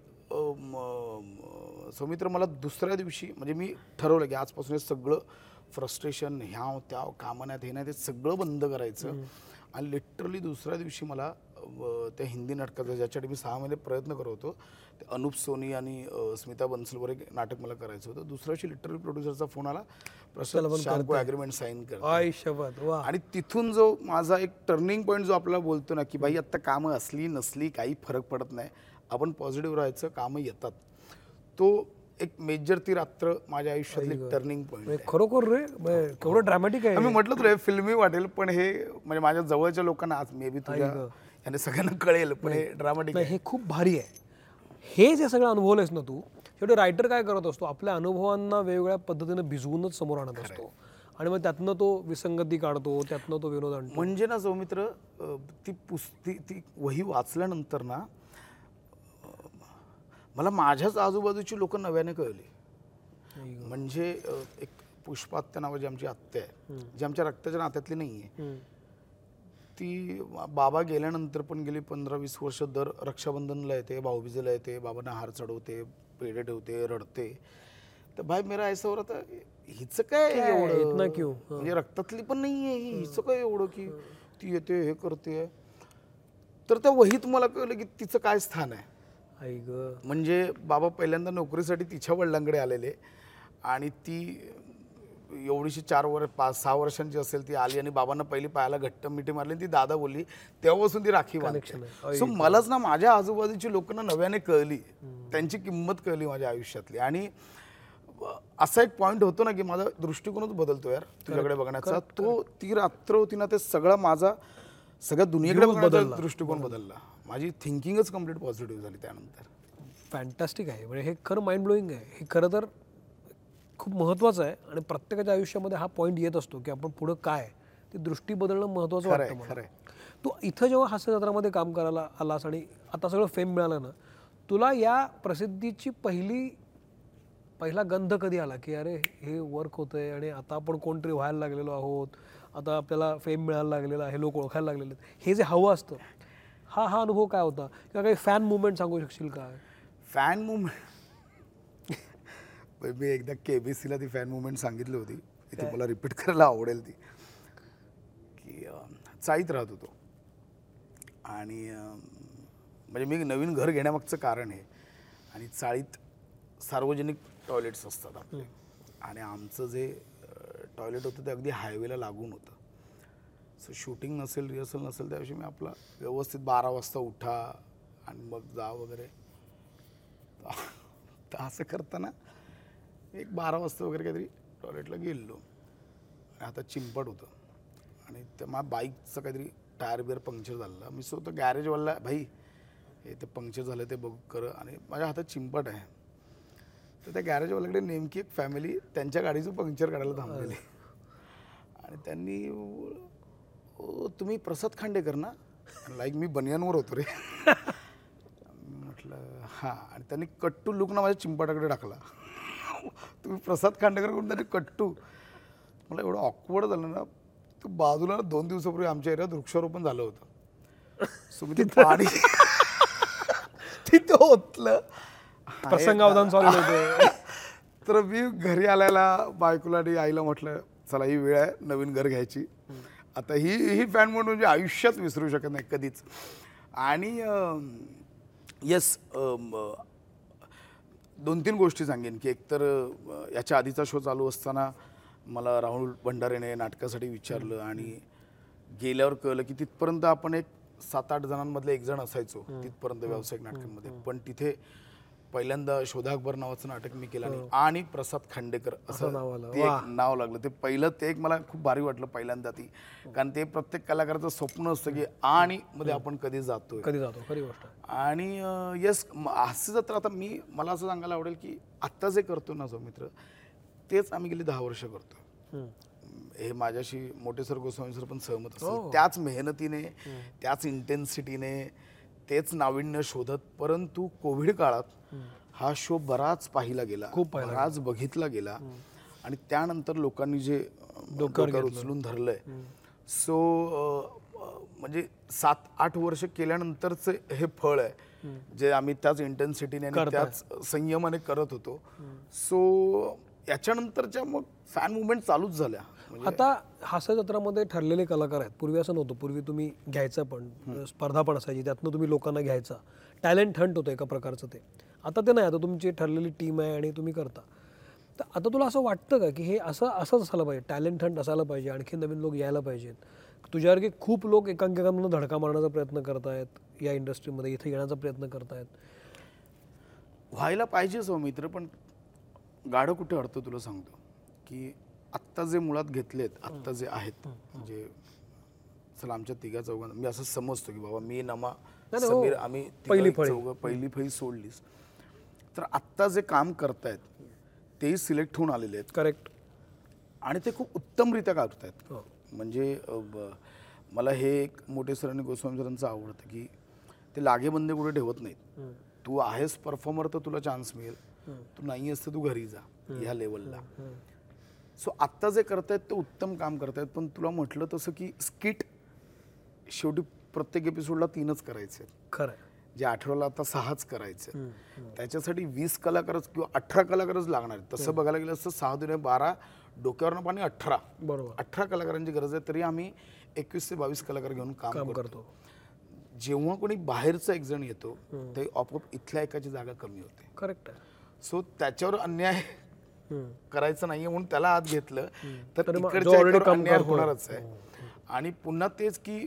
सौमित्र मला दुसऱ्या दिवशी म्हणजे मी ठरवलं की आजपासून हे सगळं फ्रस्ट्रेशन ह्या त्या कामं नाहीत हे नाही ते सगळं बंद करायचं. आणि लिटरली दुसऱ्या दिवशी मला त्या हिंदी नाटकाचा ज्याच्यासाठी मी सहा महिने प्रयत्न करत होतो ते अनुप सोनी आणि स्मिता बन्सलवर एक नाटक मला करायचं होतं. दुसऱ्या दिवशी लिटररी प्रोड्युसरचा फोन आला. को ॲग्रीमेंट साईन कर आणि तिथून जो माझा एक टर्निंग पॉईंट जो आपल्याला बोलतो ना की बाई आत्ता कामं असली नसली काही फरक पडत नाही. आपण पॉझिटिव्ह राहायचं कामं येतात. तो एक मेजर ती रात्र माझ्या आयुष्यातली टर्निंग पॉईंट म्हणजे खरोखर रे? म्हणजे केवढं ड्रॅमॅटिक आहे. मी म्हटलं हे फिल्मी वाटेल पण हे म्हणजे माझ्या जवळच्या लोकांना आज मे बी तुझ्या याने सगळ्यांना कळेल पण हे ड्रामाटिक हे खूप भारी आहे. हे जे सगळं अनुभवलंयस ना तू? शेवटी रायटर काय करत असतो? आपल्या अनुभवांना वेगवेगळ्या पद्धतीने भिजवूनच समोर आणत असतो. आणि मग त्यातनं तो विसंगती काढतो त्यातनं तो विनोद आणतो. म्हणजे ना सौमित्र अ, ती पुस्ती ती वही वाचल्यानंतर ना मला माझ्याच आजूबाजूची लोक नव्याने कळली. म्हणजे एक पुष्पात्या नावाची आमची आत्या आहे जी आमच्या रक्ताच्या नात्यातली नाही आहे. ती बाबा गेल्यानंतर पण गेली पंधरा वीस वर्ष दर रक्षाबंधनला येते भाऊबीजेला येते बाबांना हार चढवते पेढे ठेवते रडते. तर भाई मेरा ऐसा हो रहा था हिचं काय एवढं? क्यों? म्हणजे रक्तातली पण नाही आहे हिचं काय एवढं की ती येते हे करते. तर त्या वहीत मला कळलं की तिचं काय स्थान आहे. आई ग. म्हणजे बाबा पहिल्यांदा नोकरीसाठी तिच्या वडिलांकडे आलेले आणि ती एवढीशी चार वर्ष पाच सहा वर्षांची असेल ती आली आणि बाबांना पहिली पायाला घट्ट मिठी मारली आणि ती दादा बोलली तेव्हापासून ती राखी सो मलाच ना माझ्या आजूबाजूची लोकांना नव्याने कळली. त्यांची किंमत कळली माझ्या आयुष्यातली. आणि असा एक पॉईंट होतो ना की माझा दृष्टिकोनच बदलतो यार तुझ्याकडे बघण्याचा. तो ती रात्र होती ना ते सगळा माझा सगळ्या दुनियेकडे बघण्याचा दृष्टिकोन बदलला. माझी थिंकिंगच कंप्लीट पॉझिटिव्ह झाली त्यानंतर. फॅन्टॅस्टिक आहे. म्हणजे हे खरं माइंड ब्लोईंग आहे. हे खरं तर खूप महत्त्वाचं आहे आणि प्रत्येकाच्या आयुष्यामध्ये हा पॉईंट येत असतो की आपण पुढं काय ती दृष्टी बदलणं महत्त्वाचं वाटतं मला. खरंय तू इथं जेव्हा हास्यजत्रामध्ये काम करायला आलास आणि आता सगळं फेम मिळालं ना तुला या प्रसिद्धीची पहिली पहिला गंध कधी आला की अरे हे वर्क होतंय आणि आता आपण कोणतरी व्हायला लागलेलो आहोत आता आपल्याला फेम मिळायला लागलेला आहे लोक ओळखायला लागलेले हे जे हवं असतं हा हा अनुभव काय होता? किंवा काही फॅन मुवमेंट सांगू शकशील का? फॅन मुवमेंट मी एकदा के बी सीला ती फॅन मुवमेंट सांगितली होती. इथे मला रिपीट करायला आवडेल ती. की चाळीत राहत होतो. आणि म्हणजे मी नवीन घर घेण्यामागचं कारण आहे आणि चाळीत सार्वजनिक टॉयलेट्स असतात आपले. आणि आमचं जे टॉयलेट होतं ते अगदी हायवेला लागून होतं. सो शूटिंग नसेल रिहर्सल नसेल त्याविषयी मी आपला व्यवस्थित बारा वाजता उठा आणि मग जा वगैरे. तर असं करताना एक बारा वाजता वगैरे काहीतरी टॉयलेटला गेलो आणि आता चिंपट होतं. आणि त्या माझ्या बाईकचं काहीतरी टायर बिअर पंक्चर झालेलं. मी स्वतः गॅरेजवाला भाई हे ते पंक्चर झालं ते बघ कर. आणि माझ्या हातात चिंपट आहे. तर त्या गॅरेजवाल्याकडे नेमकी एक फॅमिली त्यांच्या गाडीचं पंक्चर काढायला थांबलेली. आणि त्यांनी "ओ, तुम्ही प्रसाद खांडेकर ना? लाईक मी बनियानवर होतो रे. मी म्हटलं हां. आणि त्यांनी कट्टू लुक ना माझ्या चिंपाटाकडे टाकला. तुम्ही प्रसाद खांडेकर करून त्यांनी कट्टू. मला एवढं ऑकवर्ड झालं ना तो बाजूला ना दोन दिवसापूर्वी आमच्या एरियात वृक्षारोपण झालं होतं. सो मी ते पाणी तिथं ओतलं. प्रसंगावधान चालू होतं तर मी घरी आल्याला बायकोला आणि आईला म्हटलं चला ही वेळ आहे नवीन घर घ्यायची. आता ही ही फॅन म्हणून म्हणजे आयुष्यात विसरू शकत नाही कधीच. आणि येस दोन तीन गोष्टी सांगेन की एकतर याच्या आधीचा शो चालू असताना मला राहुल भंडारेने नाटकासाठी विचारलं आणि गेल्यावर कळलं की तिथपर्यंत आपण एक सात आठ जणांमधले एक जण असायचो. तिथपर्यंत व्यावसायिक नाटकांमध्ये. पण तिथे पहिल्यांदा शोधा अकबर नावाचं नाटक मी केलं आणि- आणि प्रसाद खांडेकर असं नाव आलं. ते एक नाव लागलं. ते पहिलं ते एक मला खूप भारी वाटलं पहिल्यांदा ती. कारण ते प्रत्येक कलाकाराचं स्वप्न असतं की आणि मध्ये आपण कधी जातोय. कधी जातो खरी गोष्ट. आणि येस हास्य जत्रा आता मी मला असं सांगायला आवडेल की आत्ता जे करतो ना जो मित्र तेच आम्ही गेली दहा वर्ष करतो हम्म. हे माझ्याशी मोठे सर गोस्वामी सर पण सहमत असतात. त्याच मेहनतीने त्याच इंटेन्सिटीने तेच नाविन्य शोधत परंतु कोविड काळात हा शो बराच पाहिला गेला बराच बघितला गेला. आणि त्यानंतर लोकांनी जे डोक्यावर उचलून धरलंय. सो म्हणजे सात आठ वर्ष केल्यानंतरच हे फळ आहे जे आम्ही त्याच इंटेन्सिटीने आणि त्याच संयमाने करत होतो. सो याच्यानंतरच्या मग फॅन मुवमेंट चालूच झाल्या. आता हास्य जत्रामध्ये ठरलेले कलाकार आहेत. पूर्वी असं नव्हतं. पूर्वी तुम्ही घ्यायचं पण स्पर्धा पण असायची. त्यातनं तुम्ही लोकांना घ्यायचा. टॅलेंट हंट होतं एका प्रकारचं ते. आता ते नाही. आता तुमची ठरलेली टीम आहे आणि तुम्ही करता. तर आता तुला असं वाटतं का की हे असं असंच असायला पाहिजे? टॅलेंट हंट असायला पाहिजे. आणखी नवीन लोक यायला पाहिजेत. तुझ्यासारखे खूप लोक एकांकिकांमधून धडका मारण्याचा प्रयत्न करतायत. या इंडस्ट्रीमध्ये इथे येण्याचा प्रयत्न करतायत. व्हायला पाहिजेच हो मित्र पण गाडं कुठे अडतं तुला सांगतो? की आत्ता जे मुळात घेतलेत आत्ता जे आहेत म्हणजे चला आमच्या तिघा चौघांना मी असं समजतो की बाबा मी नमा नाही, हो. समीर आम्ही तिघं पहिली फळी. चौघं पहिली फळी सोडलीस तर आत्ता जे काम करतायत तेही सिलेक्ट होऊन आलेले आहेत. करेक्ट. आणि ते खूप उत्तमरित्या करतायत. हो. म्हणजे अ, ब- मला हे एक मोठे सर आणि गोस्वामी सरांचं आवडतं की ते लागेबंदे कुठे ठेवत नाहीत. तू आहेस परफॉर्मर तर तुला चान्स मिळेल. तू नाही असतं तू घरी जा ह्या लेवलला सो आत्ता जे करतायत ते उत्तम काम करतायत पण तुला म्हटलं तसं की स्किट शेवटी प्रत्येक एपिसोडला तीनच करायचे खरं जे आठवड्याला आता सहाच करायचे त्याच्यासाठी वीस कलाकारच किंवा अठरा कलाकारच लागणार आहेत. तसं बघायला गेलं असतं सहा दुने बारा डोक्यावरनं पाणी अठरा. बरोबर. अठरा कलाकारांची गरज आहे तरी आम्ही एकवीस ते बावीस कलाकार घेऊन काम करतो. जेव्हा कोणी बाहेरचा एक जण येतो ते आपोआप इथल्या एकाची जागा कमी होते. करेक्ट सो त्याच्यावर अन्याय. करायचं नाहीये म्हणून त्याला आत घेतलं. तर इकडच्या अन्याय. होणारच आहे. आणि पुन्हा तेच की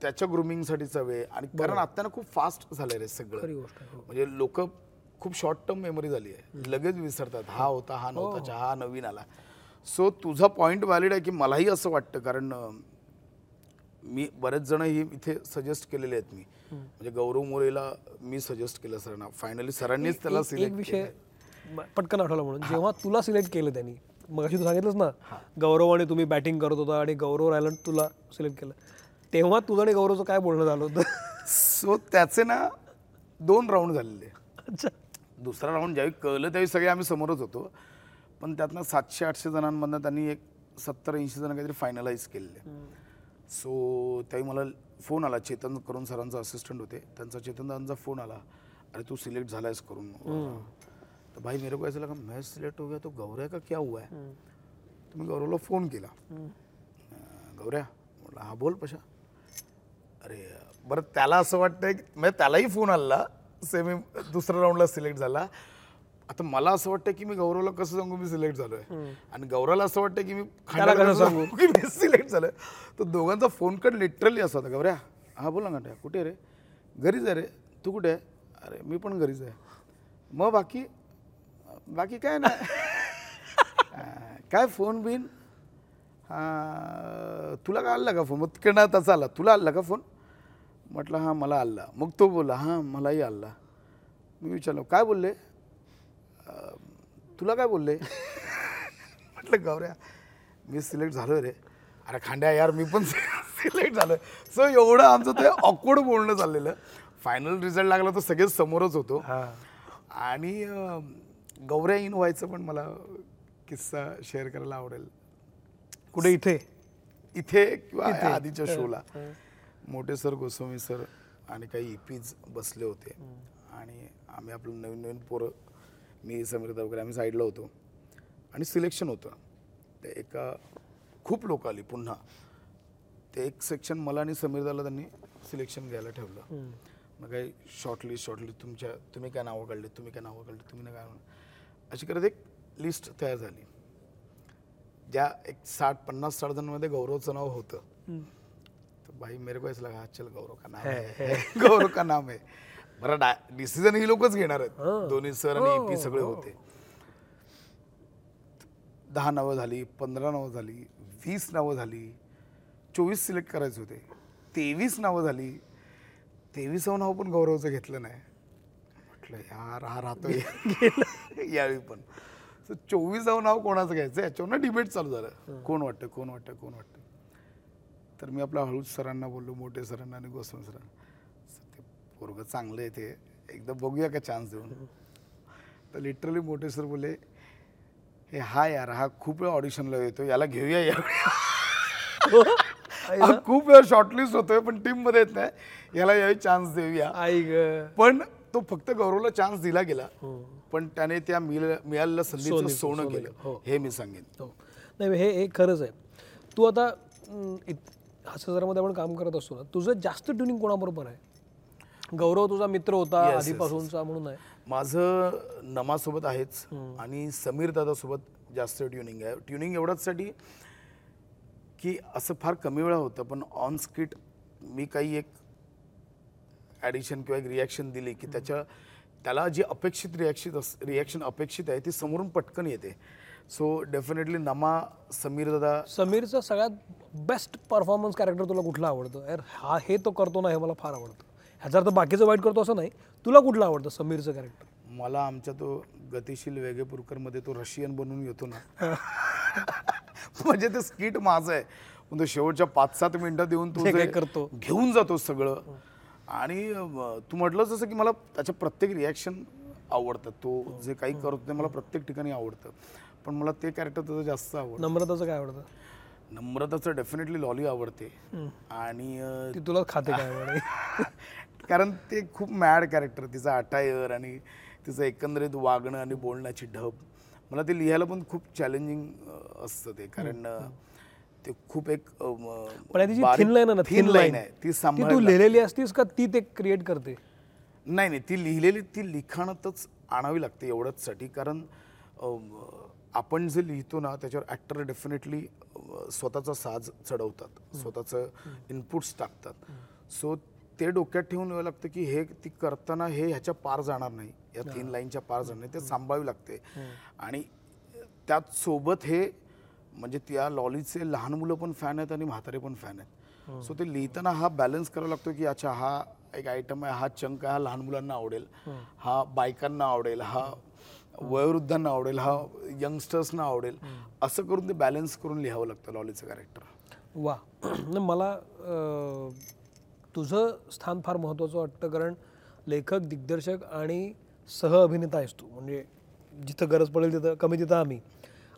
त्याच्या ग्रुमिंगसाठीचा वेळ. आणि कारण आता ना खूप फास्ट झालंय रे सगळं. हो. म्हणजे लोक खूप शॉर्ट टर्म मेमरी झाली आहे. लगेच विसरतात. हा होता हा हो. नव्हता चहा, हा नवीन आला. सो तुझा पॉइंट व्हॅलिड आहे की मलाही असं वाटतं. कारण मी बरेच जण ही इथे सजेस्ट केलेले आहेत मी. म्हणजे गौरव मोरेला मी सजेस्ट केलं सरांना. फायनली सरांनीच त्याला सिलेक्ट विषय पटकन आठवला म्हणून. जेव्हा तुला सिलेक्ट केलं त्यांनी मग तू सांगितलंस ना गौरव आणि तुम्ही बॅटिंग करत होता आणि गौरव राहिला आणि तुला सिलेक्ट केलं. तेव्हा तुझं आणि गौरवचं काय बोलणं झालं होतं? सो त्याचे ना दोन राऊंड झालेले. अच्छा. दुसरा राऊंड ज्यावेळी कळलं त्यावेळी सगळे आम्ही समोरच होतो. पण त्यातनं सातशे आठशे जणांमधनं त्यांनी एक सत्तर ऐंशी जण काहीतरी फायनलाइज केलेले. सो त्यावेळी मला फोन आला. चेतन करून सरांचा असिस्टंट होते. त्यांचा चेतन दादांचा फोन आला. अरे तू सिलेक्ट झालायस करून तर भाई मेरे को ऐसा लगा मैं सिलेक्ट हो गया तो गौरव का क्या हुआ है? तो मी गौरवला फोन केला गौऱ्या म्हटलं हा बोल पशा। अरे बरं त्याला असं वाटतंय की म्हणजे त्यालाही फोन आला सेमी दुसऱ्या राऊंडला सिलेक्ट झाला. आता मला असं वाटतं की मी गौरवला कसं सांगू मी सिलेक्ट झालोय. आणि गौरवला असं वाटतं की मी खांडेकरला सांगू? की मी सिलेक्ट झालोय. तर दोघांचा फोन कट लिटरली असा होता गौऱ्या हा बोला ना कुठे रे? घरीच आहे रे. तू कुठे? आहे अरे मी पण घरीच आहे. मग बाकी बाकी काय अं, काय फोन बिन? हा, तुला काय आला का फोन? मग तिकडनं त्याचा आला तुला आला का फोन? म्हटलं हां मला आला. मग तो बोलला हां मलाही आला. मी विचारलो काय बोलले? तुला काय बोलले? म्हटलं गौऱ्या मी सिलेक्ट झालोय रे. अरे खांड्या यार मी पण सिलेक्ट झालोय. सो एवढं आमचं ते ऑकवर्ड बोलणं चाललेलं फायनल रिझल्ट लागला तर सगळेच समोरच होतो. हा. आणि गौऱ्या इन व्हायचं पण मला किस्सा शेअर करायला आवडेल. कुठे? इथे. इथे किंवा आधीच्या शोला. मोठे सर गोस्वामी सर आणि काही इपीज बसले होते. आणि आम्ही आपलं नवीन नवीन पोरं मी समीर वगैरे आम्ही साईडला होतो. आणि सिलेक्शन होतं. ते एका खूप लोक आली पुन्हा. ते एक सेक्शन मला आणि समीरदाला त्यांनी सिलेक्शन घ्यायला ठेवलं. मग काही शॉर्टलिस्ट शॉर्टलिस्ट तुमच्या तुम्ही काय नावं काढले तुम्ही काय नावं काढले तुम्ही काय अशी करत एक लिस्ट तयार झाली. ज्या एक साठ पन्नास साठ जणांमध्ये गौरवचं नाव होतं. तो भाई मेरे को ऐसा लगा "हाँ, चल गौरव का नाम है गौरव का नाम है. बरं डिसिजन ही लोकच घेणार आहेत. दोन्ही सर आणि ईपी सगळे होते. दहा नावं झाली पंधरा नावं झाली वीस नावं झाली चोवीस सिलेक्ट करायचे होते. तेवीस नावं झाली. तेवीसावं नाव पण गौरवचं घेतलं नाही. म्हटलं यार हा राहतो यावेळी पण. सो चोवीसावं नाव कोणाचं घ्यायचं? याच्यावर डिबेट चालू झालं. कोण वाटतं कोण वाटतं कोण वाटतं? तर मी आपल्या हळूच सरांना बोललो मोठे सरांना आणि गोस्वामी सरांना. "सर, ते पोरगं चांगलं आहे ते. एकदा बघूया का चान्स देऊन. तर लिटरली मोठे सर बोले हे हा यार हा खूप वेळा ऑडिशनला येतो याला घेऊया या हा? खूप वेळा शॉर्टलिस्ट होतोय पण टीममध्ये येत नाही. याला यावेळी चान्स देऊया. आई ग. पण. तो फक्त गौरवला चान्स दिला गेला. पण त्याने त्या मिळ- मिळालेल्या संधीचं सोनं केलं. हो. हे मी सांगेन. हो. नाही हे हे खरंच आहे. तू आता हास्यजरामध्ये आपण काम करत असतो ना तुझं जास्त ट्युनिंग कोणाबरोबर आहे? गौरव तुझा मित्र होता आधीपासूनचा म्हणून आहे. माझं नमासोबत आहेच आणि समीर दादासोबत जास्त ट्युनिंग आहे. ट्युनिंग एवढ्याचसाठी की असं फार कमी वेळा होतं पण ऑन स्किट मी काही एक ॲडिशन किंवा एक रिॲक्शन दिली की त्याच्या त्याला जी अपेक्षित रिॲक्शित अस रिॲक्शन अपेक्षित आहे ती समोरून पटकन येते. सो डेफिनेटली नमा समीर दादा समीरचं सगळ्यात बेस्ट परफॉर्मन्स कॅरेक्टर तुला कुठलं आवडतं? यार हा हे तो करतो ना हे मला फार आवडतं. ह्याचा अर्थ बाकीचं वाईट करतो असं नाही तुला कुठलं आवडतं समीरचं कॅरेक्टर मला आमच्या तो गतिशील वेगेपूरकरमध्ये तो रशियन बनून येतो ना. म्हणजे ते स्किट माझं आहे. पण तो शेवटच्या पाच सात मिनिटात येऊन तो करतो. घेऊन जातो सगळं. आणि तू म्हटलं जसं की मला त्याच्या प्रत्येक रिॲक्शन आवडतं तो जे काही करतो ते मला प्रत्येक ठिकाणी आवडतं. पण मला ते कॅरेक्टर त्याचं जास्त आवडतं. नम्रताचं काय आवडतं? नम्रताचं डेफिनेटली लॉली आवडते. आणि ती तुला खाते काय कारण ते खूप मॅड कॅरेक्टर तिचं अटायर आणि तिचं एकंदरीत वागणं आणि बोलण्याची ढब. मला ते लिहायला पण खूप चॅलेंजिंग असतं ते. कारण ते खूप एक थिन लाईन आहे ना थिन लाईन आहे ती सांभाळ तू लिहिलेली असतीस का ती ते क्रिएट करते? नाही नाही ती लिहिलेली ती लिखाणातच आणावी लागते एवढंचसाठी कारण आपण जे लिहितो ना त्याच्यावर ॲक्टर डेफिनेटली स्वतःचा साज चढवतात. स्वतःचं इनपुट्स टाकतात. सो ते डोक्यात ठेवून यावं लागतं की हे ती करताना हे ह्याच्या पार जाणार नाही. या तीन लाईनच्या पार जाणार नाही. ते सांभाळावी लागते. आणि त्यात सोबत हे म्हणजे त्या लॉलीचे लहान मुलं पण फॅन आहेत आणि म्हातारे पण फॅन आहेत. सो ते लिहिताना हा बॅलन्स करावा लागतो की अच्छा हा एक आयटम आहे हा चंक आहे हा लहान मुलांना आवडेल. हा. बायकांना आवडेल हा वयोवृद्धांना आवडेल हा यंगस्टर्सना आवडेल. असं करून ते बॅलन्स करून लिहावं लागतं लॉलीचं कॅरेक्टर वा. मला तुझं स्थान फार महत्त्वाचं वाटतं कारण लेखक दिग्दर्शक आणि सह अभिनेता आहेस तू. म्हणजे जिथं गरज पडेल तिथं कमी तिथं आम्ही.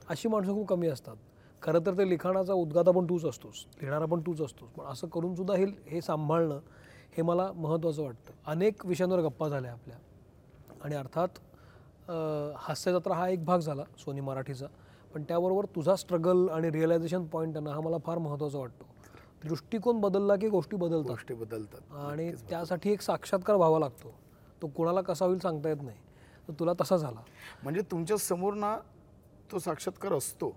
अशी माणसं खूप कमी असतात. खरं तर ते लिखाणाचा उद्गाता पण तूच असतोस लिहिणारा पण तूच असतोस. पण असं करून सुद्धा हे हे सांभाळणं हे मला महत्त्वाचं वाटतं. अनेक विषयांवर गप्पा झाल्या आपल्या. आणि अर्थात हास्यजत्रा हा एक भाग झाला सोनी मराठीचा. पण त्याबरोबर तुझा स्ट्रगल आणि रिअलायझेशन पॉईंट आहे ना हा मला फार महत्त्वाचा वाटतो. दृष्टिकोन बदलला की गोष्टी बदलतात. गोष्टी बदलतात. आणि त्यासाठी एक साक्षात्कार व्हावा लागतो. तो कुणाला कसा होईल सांगता येत नाही. तर तुला तसा झाला. म्हणजे तुमच्यासमोर ना तो साक्षात्कार असतो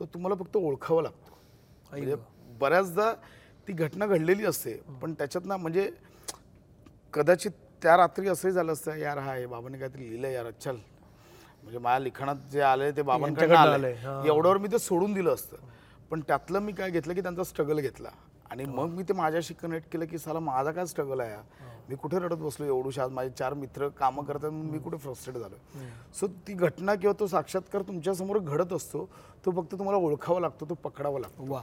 तो तुम्हाला फक्त ओळखावा लागतो. म्हणजे बऱ्याचदा ती घटना घडलेली असते पण त्याच्यात ना म्हणजे कदाचित त्या रात्री असंही झालं असतं यार हा हे बाबाने काहीतरी लिहिलं यार चल म्हणजे माझ्या लिखाणात जे आले ते बाबांकडे आलंय, हा. एवढ्यावर मी ते सोडून दिलं असतं. पण त्यातलं मी काय घेतलं की त्यांचा स्ट्रगल घेतला. आणि मग मी ते माझ्याशी कनेक्ट केलं की साला माझा काय स्ट्रगल आहे हा? मी कुठे रडत बसलो एवढूशा आज माझे चार मित्र कामं करतात म्हणून मी कुठे फ्रस्ट्रेट झालो सो ती घटना किंवा तो साक्षात्कार तुमच्यासमोर घडत असतो तो फक्त तुम्हाला ओळखावा लागतो तो पकडावा लागतो. वा.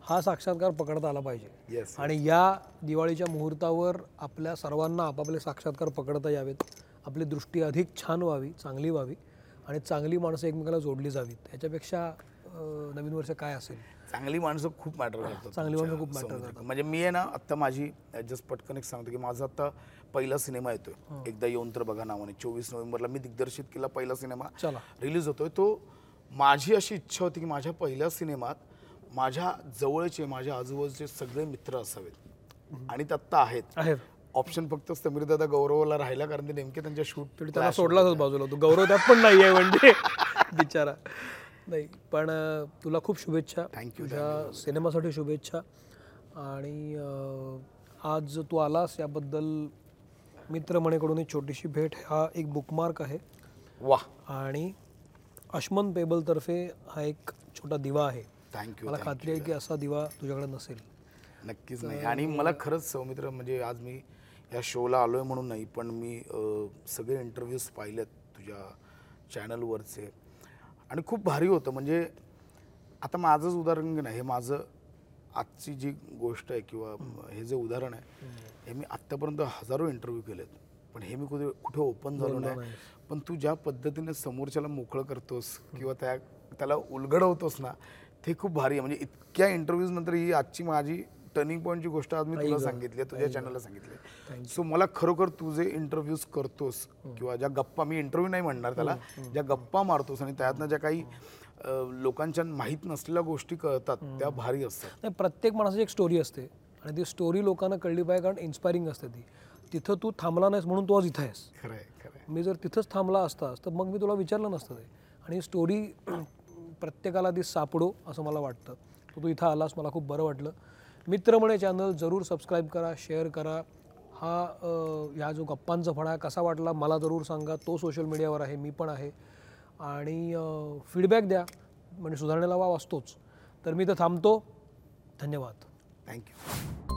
हा साक्षात्कार पकडता आला पाहिजे. येस आणि या दिवाळीच्या मुहूर्तावर आपल्या सर्वांना आपापले साक्षात्कार पकडता यावेत. आपली दृष्टी अधिक छान व्हावी चांगली व्हावी आणि चांगली माणसं एकमेकाला जोडली जावीत. याच्यापेक्षा नवीन वर्ष काय असेल? चांगली माणसं खूप मॅटर करतात चांगली माणसं खूप matter समुद्रात. म्हणजे मी आहे ना आत्ता माझी जस्ट पटकन एक सांगतो की माझा आता पहिला सिनेमा येतोय. एकदा येऊन तर बघा नावाने. चोवीस नोव्हेंबरला मी दिग्दर्शित केला पहिला सिनेमा. चला. रिलीज होतोय. तो माझी अशी इच्छा होती की माझ्या पहिल्या सिनेमात माझ्या जवळचे माझ्या आजूबाजूचे सगळे मित्र असावेत. आणि ते आत्ता आहेत. ऑप्शन फक्त समीरदादा गौरवला राहिला कारण ते नेमके त्यांच्या शूट त्याला सोडलाच बाजूला तो गौरव त्यात पण नाही आहे म्हणजे. बिचारा. नाही पण तुला खूप शुभेच्छा. You, तुझ्या सिनेमासाठी शुभेच्छा. आणि आज तू आलास याबद्दल मित्रमणेकडून एक छोटीशी भेट. हा एक बुकमार्क आहे. वा आणि अश्मन पेबलतर्फे हा एक छोटा दिवा आहे. थँक्यू मला खात्री आहे की असा दिवा तुझ्याकडे नसेल. नक्कीच नाही. आणि मला खरंच सौमित्र म्हणजे आज मी या शोला आलोय म्हणून नाही पण मी सगळे इंटरव्ह्यूज पाहिलेत तुझ्या चॅनलवरचे आणि खूप भारी होतं. म्हणजे आता माझंच उदाहरण घे ना हे माझं आजची जी गोष्ट आहे किंवा हे जे उदाहरण आहे हे मी आत्तापर्यंत हजारो इंटरव्ह्यू केलेत. पण हे मी कुठे कुठे ओपन झालो नाही. पण तू ज्या पद्धतीने समोरच्याला मोकळं करतोस किंवा त्या त्याला उलगडवतोस ना ते खूप भारी आहे. म्हणजे इतक्या इंटरव्ह्यूज नंतर ही आजची माझी टर्निंग पॉईंटची गोष्ट आज मी तुला सांगितली आहे, तुझ्या चॅनलला सांगितली सो मला खरोखर तू जे इंटरव्ह्यूज करतोस किंवा ज्या गप्पा मी इंटरव्ह्यू नाही म्हणणार त्याला ज्या गप्पा मारतोस आणि त्यातनं ज्या काही लोकांच्या माहीत नसलेल्या गोष्टी कळतात त्या भारी असतात. नाही प्रत्येक माणसाची एक स्टोरी असते. आणि ती स्टोरी लोकांना कळली पाहिजे कारण इन्स्पायरिंग असते ती. तिथं तू थांबला नाहीस म्हणून तू आज इथं आहेस. खरं मी जर तिथंच थांबला असतास तर मग मी तुला विचारलं नसतं ते. आणि स्टोरी प्रत्येकाला ती सापडो असं मला वाटतं. तू इथं आलास मला खूप बरं वाटलं. मित्रमणे चॅनल जरूर सबस्क्राईब करा शेअर करा. हा ह्या जो गप्पांचा फळा कसा वाटला मला जरूर सांगा. तो सोशल मीडियावर आहे मी पण आहे. आणि फीडबॅक द्या. म्हणजे सुधारणेला वाव असतोच. तर मी तर थांबतो. धन्यवाद. थँक्यू